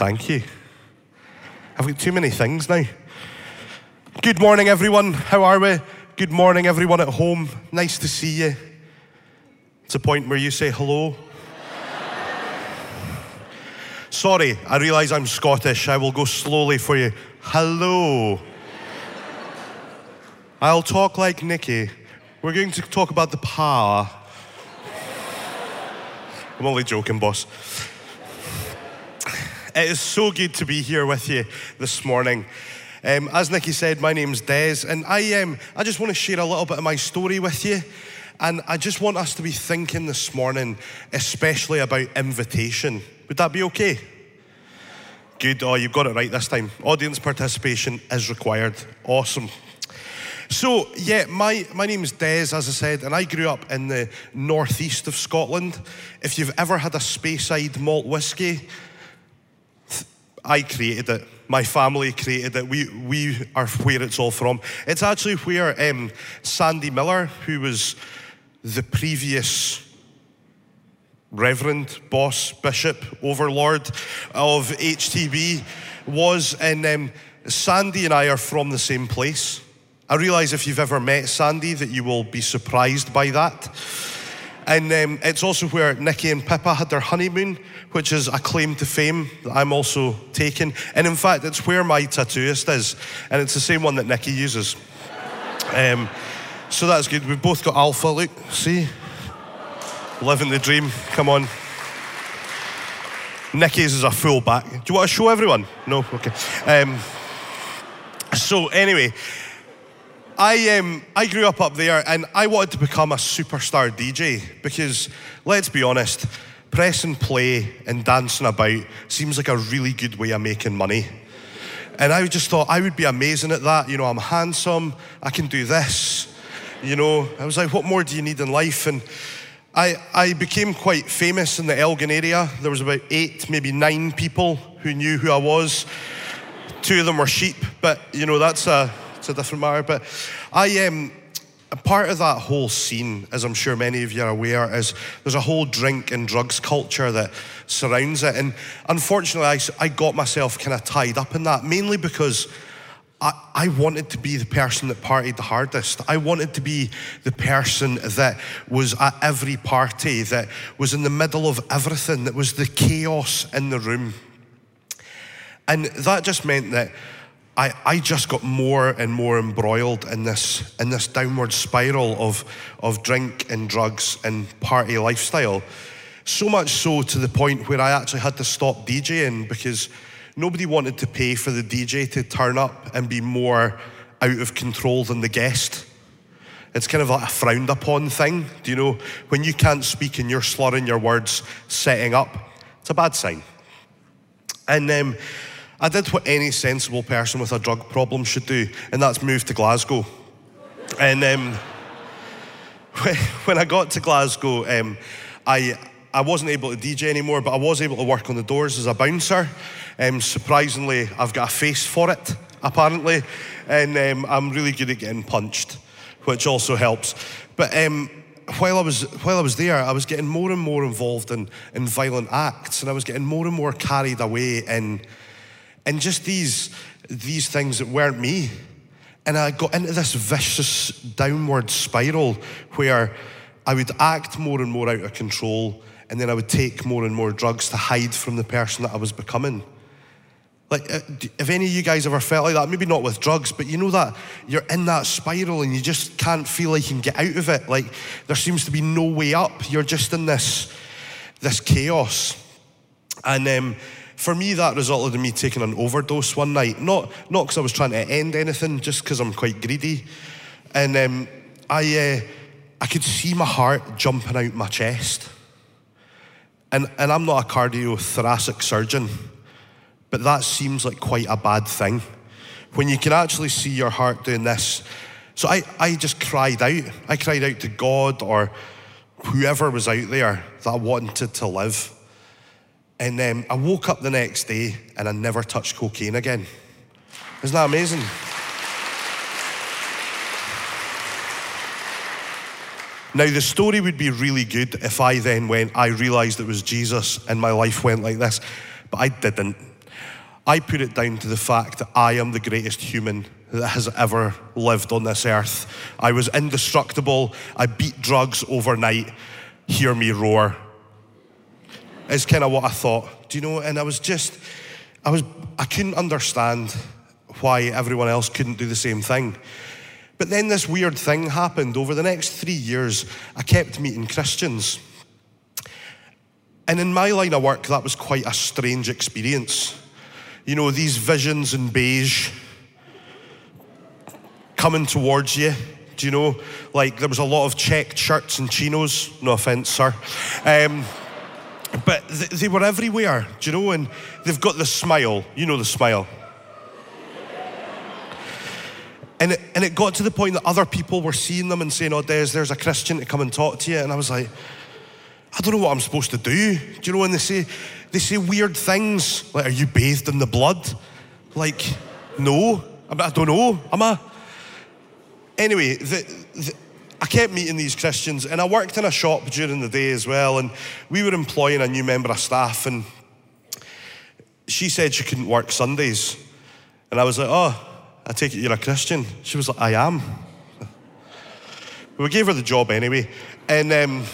thank you. I've got too many things now. Good morning, everyone. How are we? Good morning, everyone at home. Nice to see you. It's a point where you say hello. Sorry, I realise I'm Scottish. I will go slowly for you. Hello. I'll talk like Nikki. We're going to talk about the power. I'm only joking, boss. It is so good to be here with you this morning. Um, as Nikki said, my name's Des, and I, um, I just want to share a little bit of my story with you. And I just want us to be thinking this morning, especially about invitation. Would that be okay? Good. Oh, you've got it right this time. Audience participation is required. Awesome. So, yeah, my, my name is Des, as I said, and I grew up in the northeast of Scotland. If you've ever had a Speyside malt whiskey, I created it. My family created it. We, we are where it's all from. It's actually where um, Sandy Millar, who was the previous reverend, boss, bishop, overlord of HTB, was. And um, Sandy and I are from the same place. I realize if you've ever met Sandy that you will be surprised by that. And um, it's also where Nikki and Pippa had their honeymoon, which is a claim to fame that I'm also taking. And in fact, it's where my tattooist is, and it's the same one that Nikki uses. Um, so that's good. We've both got alpha, look, see? Living the dream, come on. Nikki's is a full back. Do you want to show everyone? No? Okay. Um, so, anyway, I, um, I grew up up there and I wanted to become a superstar DJ because, let's be honest, pressing play and dancing about seems like a really good way of making money. And I just thought I would be amazing at that. You know, I'm handsome, I can do this. You know, I was like, what more do you need in life? And I, I became quite famous in the Elgin area. There was about eight, maybe nine people who knew who I was. Two of them were sheep, but you know, that's a, it's a different matter. But I am. Um, part of that whole scene, as I'm sure many of you are aware, is there's a whole drink and drugs culture that surrounds it. And unfortunately, I, I got myself kind of tied up in that, mainly because I, I wanted to be the person that partied the hardest. I wanted to be the person that was at every party, that was in the middle of everything, that was the chaos in the room. And that just meant that I, I just got more and more embroiled in this, in this downward spiral of, of drink and drugs and party lifestyle. So much so to the point where I actually had to stop DJing because nobody wanted to pay for the DJ to turn up and be more out of control than the guest. It's kind of like a frowned upon thing. Do you know? When you can't speak and you're slurring your words setting up, it's a bad sign. And um, I did what any sensible person with a drug problem should do, and that's move to Glasgow. And um, when I got to Glasgow, um, I, I wasn't able to DJ anymore, but I was able to work on the doors as a bouncer. Um, surprisingly, I've got a face for it, apparently, and um, I'm really good at getting punched, which also helps. But um, while I was while I was there, I was getting more and more involved in, in violent acts, and I was getting more and more carried away in and just these, these things that weren't me. And I got into this vicious downward spiral where I would act more and more out of control, and then I would take more and more drugs to hide from the person that I was becoming. Like, uh, if any of you guys ever felt like that, maybe not with drugs, but you know that you're in that spiral and you just can't feel like you can get out of it. Like, there seems to be no way up. You're just in this, this chaos. And um, for me, that resulted in me taking an overdose one night. Not not because I was trying to end anything, just because I'm quite greedy. And um, I uh, I could see my heart jumping out my chest. And and I'm not a cardiothoracic surgeon, but that seems like quite a bad thing. When you can actually see your heart doing this. So I, I just cried out. I cried out to God or whoever was out there that I wanted to live. And um, I woke up the next day and I never touched cocaine again. Isn't that amazing? Now, the story would be really good if I then went, I realized it was Jesus and my life went like this, but I didn't. I put it down to the fact that I am the greatest human that has ever lived on this earth. I was indestructible. I beat drugs overnight. Hear me roar. Is kind of what I thought. Do you know? And I was just, I was, I couldn't understand why everyone else couldn't do the same thing. But then this weird thing happened. Over the next three years, I kept meeting Christians. And in my line of work, that was quite a strange experience. You know, these visions in beige coming towards you. Do you know? Like there was a lot of checked shirts and chinos. No offense, sir. Um, but th- they were everywhere. Do you know? And they've got the smile. You know the smile. And it, and it got to the point that other people were seeing them and saying, Oh, Des, there's a Christian to come and talk to you. And I was like, I don't know what I'm supposed to do. Do you know when they say they say weird things like, "Are you bathed in the blood?" Like, no, I don't know. Am I? Anyway, the, the, I kept meeting these Christians, and I worked in a shop during the day as well, and we were employing a new member of staff, and she said she couldn't work Sundays, and I was like, "Oh, I take it you're a Christian." She was like, "I am." We gave her the job anyway, and. Um,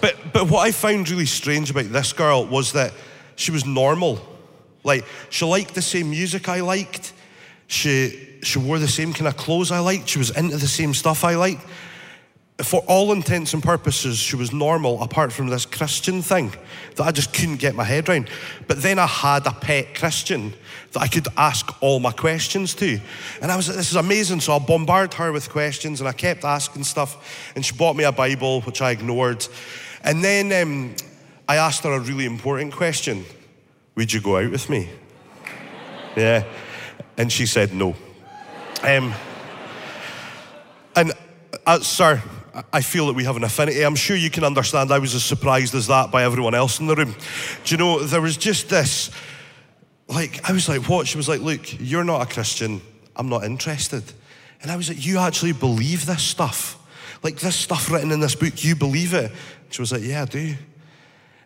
but, but what I found really strange about this girl was that she was normal. Like, she liked the same music I liked. She, she wore the same kind of clothes I liked. She was into the same stuff I liked. For all intents and purposes, she was normal apart from this Christian thing that I just couldn't get my head around. But then I had a pet Christian that I could ask all my questions to. And I was like, this is amazing. So I bombarded her with questions and I kept asking stuff. And she bought me a Bible, which I ignored. And then um, I asked her a really important question Would you go out with me? yeah. And she said no. Um, and, uh, sir, I feel that we have an affinity. I'm sure you can understand I was as surprised as that by everyone else in the room. Do you know, there was just this, like, I was like, what? She was like, look, you're not a Christian. I'm not interested. And I was like, you actually believe this stuff? Like, this stuff written in this book, you believe it? She was like, yeah, I do.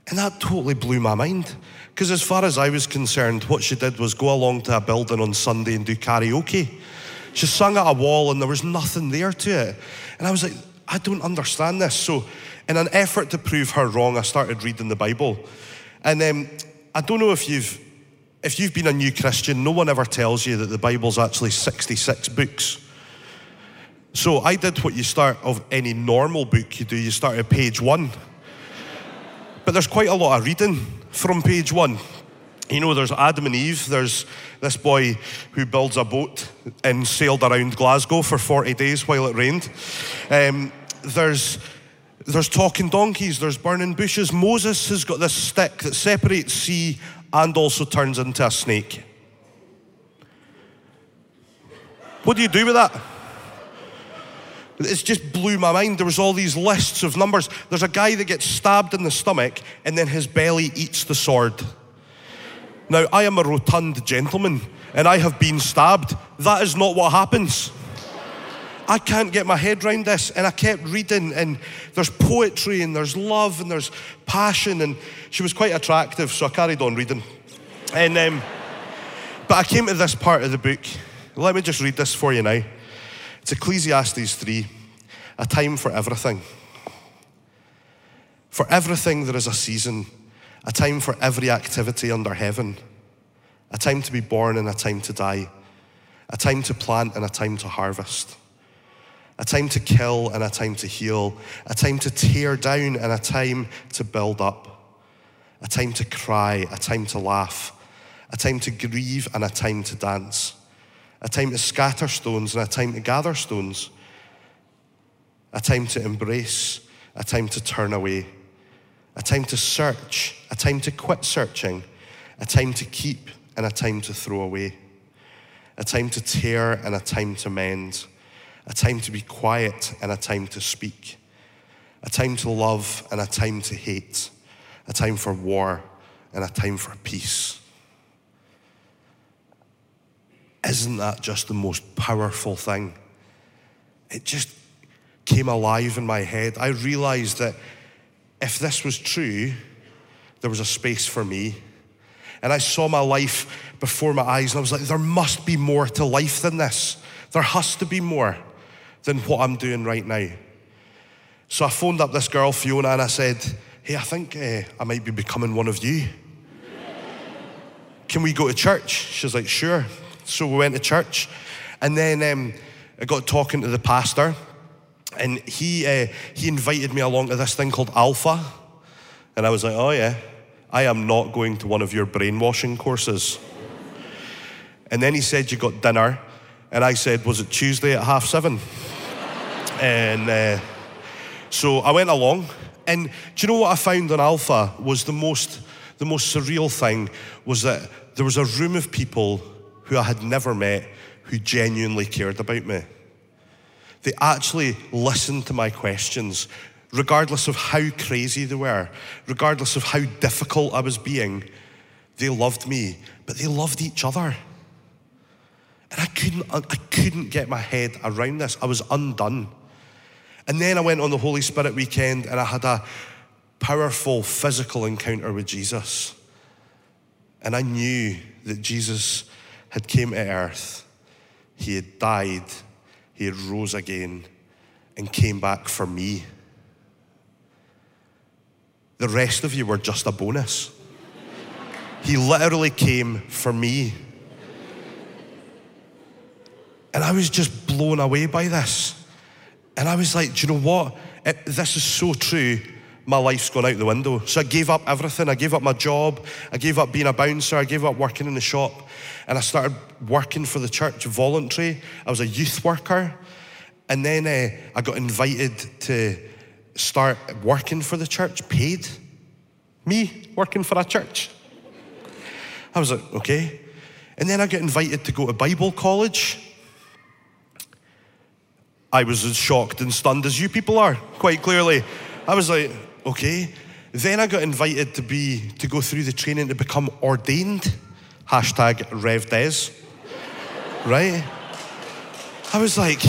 And that totally blew my mind. Because as far as I was concerned, what she did was go along to a building on Sunday and do karaoke. She sung at a wall and there was nothing there to it. And I was like, I don't understand this. So, in an effort to prove her wrong, I started reading the Bible. And um, I don't know if you've if you've been a new Christian, no one ever tells you that the Bible's actually 66 books. So I did what you start of any normal book you do. You start at page one. But there's quite a lot of reading from page one. You know, there's Adam and Eve, there's this boy who builds a boat and sailed around Glasgow for 40 days while it rained. Um, there's, there's talking donkeys, there's burning bushes. Moses has got this stick that separates sea and also turns into a snake. What do you do with that? It just blew my mind. There was all these lists of numbers. There's a guy that gets stabbed in the stomach and then his belly eats the sword. Now, I am a rotund gentleman and I have been stabbed. That is not what happens. I can't get my head around this. And I kept reading, and there's poetry, and there's love, and there's passion. And she was quite attractive, so I carried on reading. And, um, but I came to this part of the book. Let me just read this for you now. It's Ecclesiastes 3 a time for everything. For everything, there is a season a time for every activity under heaven, a time to be born and a time to die, a time to plant and a time to harvest, a time to kill and a time to heal, a time to tear down and a time to build up, a time to cry, a time to laugh, a time to grieve and a time to dance, a time to scatter stones and a time to gather stones, a time to embrace, a time to turn away a time to search, a time to quit searching, a time to keep, and a time to throw away, a time to tear and a time to mend, a time to be quiet and a time to speak, a time to love and a time to hate, a time for war and a time for peace. Isn't that just the most powerful thing? It just came alive in my head. I realized that if this was true, there was a space for me. And I saw my life before my eyes. And I was like, there must be more to life than this. There has to be more than what I'm doing right now. So I phoned up this girl, Fiona, and I said, Hey, I think uh, I might be becoming one of you. Can we go to church? She's like, Sure. So we went to church. And then um, I got talking to the pastor, and he, uh, he invited me along to this thing called Alpha. And I was like, Oh, yeah, I am not going to one of your brainwashing courses. and then he said, You got dinner. And I said, Was it Tuesday at half seven? and uh, so I went along. And do you know what I found on Alpha was the most, the most surreal thing was that there was a room of people who I had never met who genuinely cared about me. They actually listened to my questions, regardless of how crazy they were, regardless of how difficult I was being. They loved me, but they loved each other. And I couldn't, I couldn't get my head around this. I was undone. And then I went on the Holy Spirit weekend and I had a powerful physical encounter with Jesus. And I knew that Jesus had came to earth. He had died. He had rose again and came back for me. The rest of you were just a bonus. he literally came for me. And I was just blown away by this. And I was like, do you know what? It, this is so true. My life's gone out the window. So I gave up everything. I gave up my job. I gave up being a bouncer. I gave up working in the shop. And I started working for the church voluntary. I was a youth worker. And then uh, I got invited to start working for the church, paid. Me working for a church. I was like, okay. And then I got invited to go to Bible college. I was as shocked and stunned as you people are, quite clearly. I was like, okay. Then I got invited to be to go through the training to become ordained. Hashtag Rev Des. right? I was like,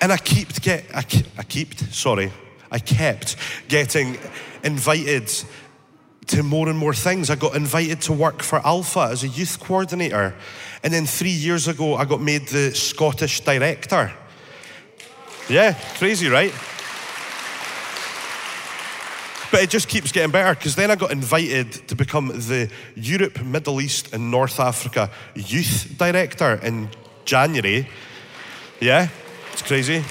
and I kept get I, I kept sorry I kept getting invited to more and more things. I got invited to work for Alpha as a youth coordinator. And then three years ago, I got made the Scottish director. Yeah, crazy, right? But it just keeps getting better because then I got invited to become the Europe, Middle East, and North Africa youth director in January. Yeah, it's crazy.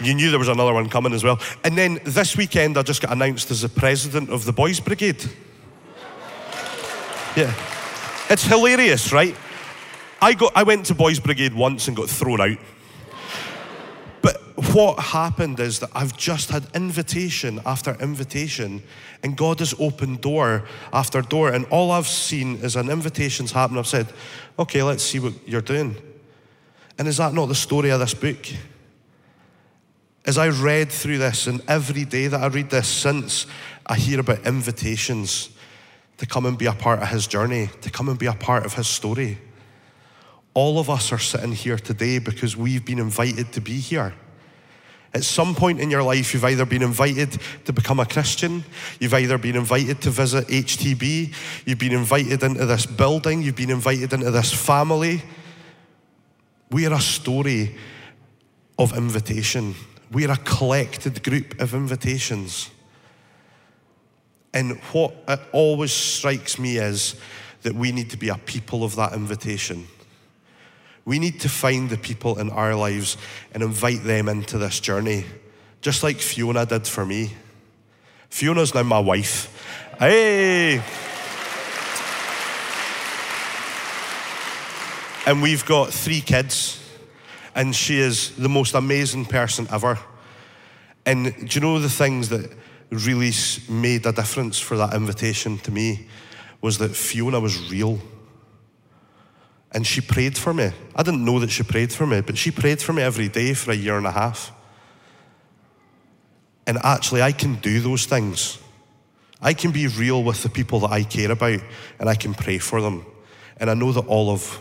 You knew there was another one coming as well. And then this weekend, I just got announced as the president of the Boys Brigade. Yeah. It's hilarious, right? I, got, I went to Boys Brigade once and got thrown out. What happened is that I've just had invitation after invitation, and God has opened door after door, and all I've seen is an invitation's happen. I've said, okay, let's see what you're doing. And is that not the story of this book? As I read through this, and every day that I read this since, I hear about invitations to come and be a part of his journey, to come and be a part of his story. All of us are sitting here today because we've been invited to be here. At some point in your life, you've either been invited to become a Christian, you've either been invited to visit HTB, you've been invited into this building, you've been invited into this family. We are a story of invitation. We're a collected group of invitations. And what always strikes me is that we need to be a people of that invitation. We need to find the people in our lives and invite them into this journey, just like Fiona did for me. Fiona's now my wife. Hey! And we've got three kids and she is the most amazing person ever. And do you know the things that really made a difference for that invitation to me was that Fiona was real. And she prayed for me. I didn't know that she prayed for me, but she prayed for me every day for a year and a half. And actually, I can do those things. I can be real with the people that I care about, and I can pray for them. And I know that all of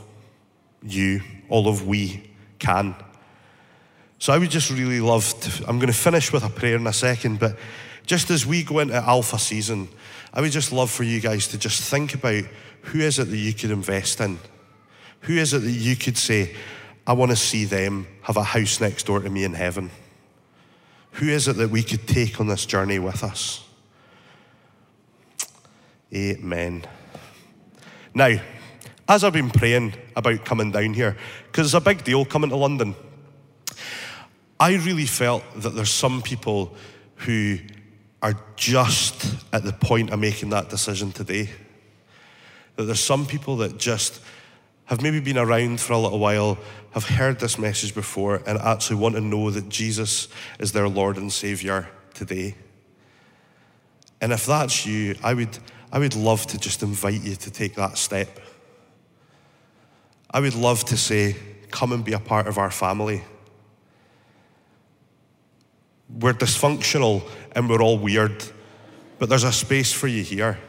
you, all of we, can. So I would just really love to, I'm going to finish with a prayer in a second, but just as we go into Alpha season, I would just love for you guys to just think about who is it that you could invest in? Who is it that you could say, I want to see them have a house next door to me in heaven? Who is it that we could take on this journey with us? Amen. Now, as I've been praying about coming down here, because it's a big deal coming to London, I really felt that there's some people who are just at the point of making that decision today. That there's some people that just have maybe been around for a little while, have heard this message before, and actually want to know that Jesus is their Lord and Savior today. And if that's you, I would, I would love to just invite you to take that step. I would love to say, come and be a part of our family. We're dysfunctional and we're all weird, but there's a space for you here.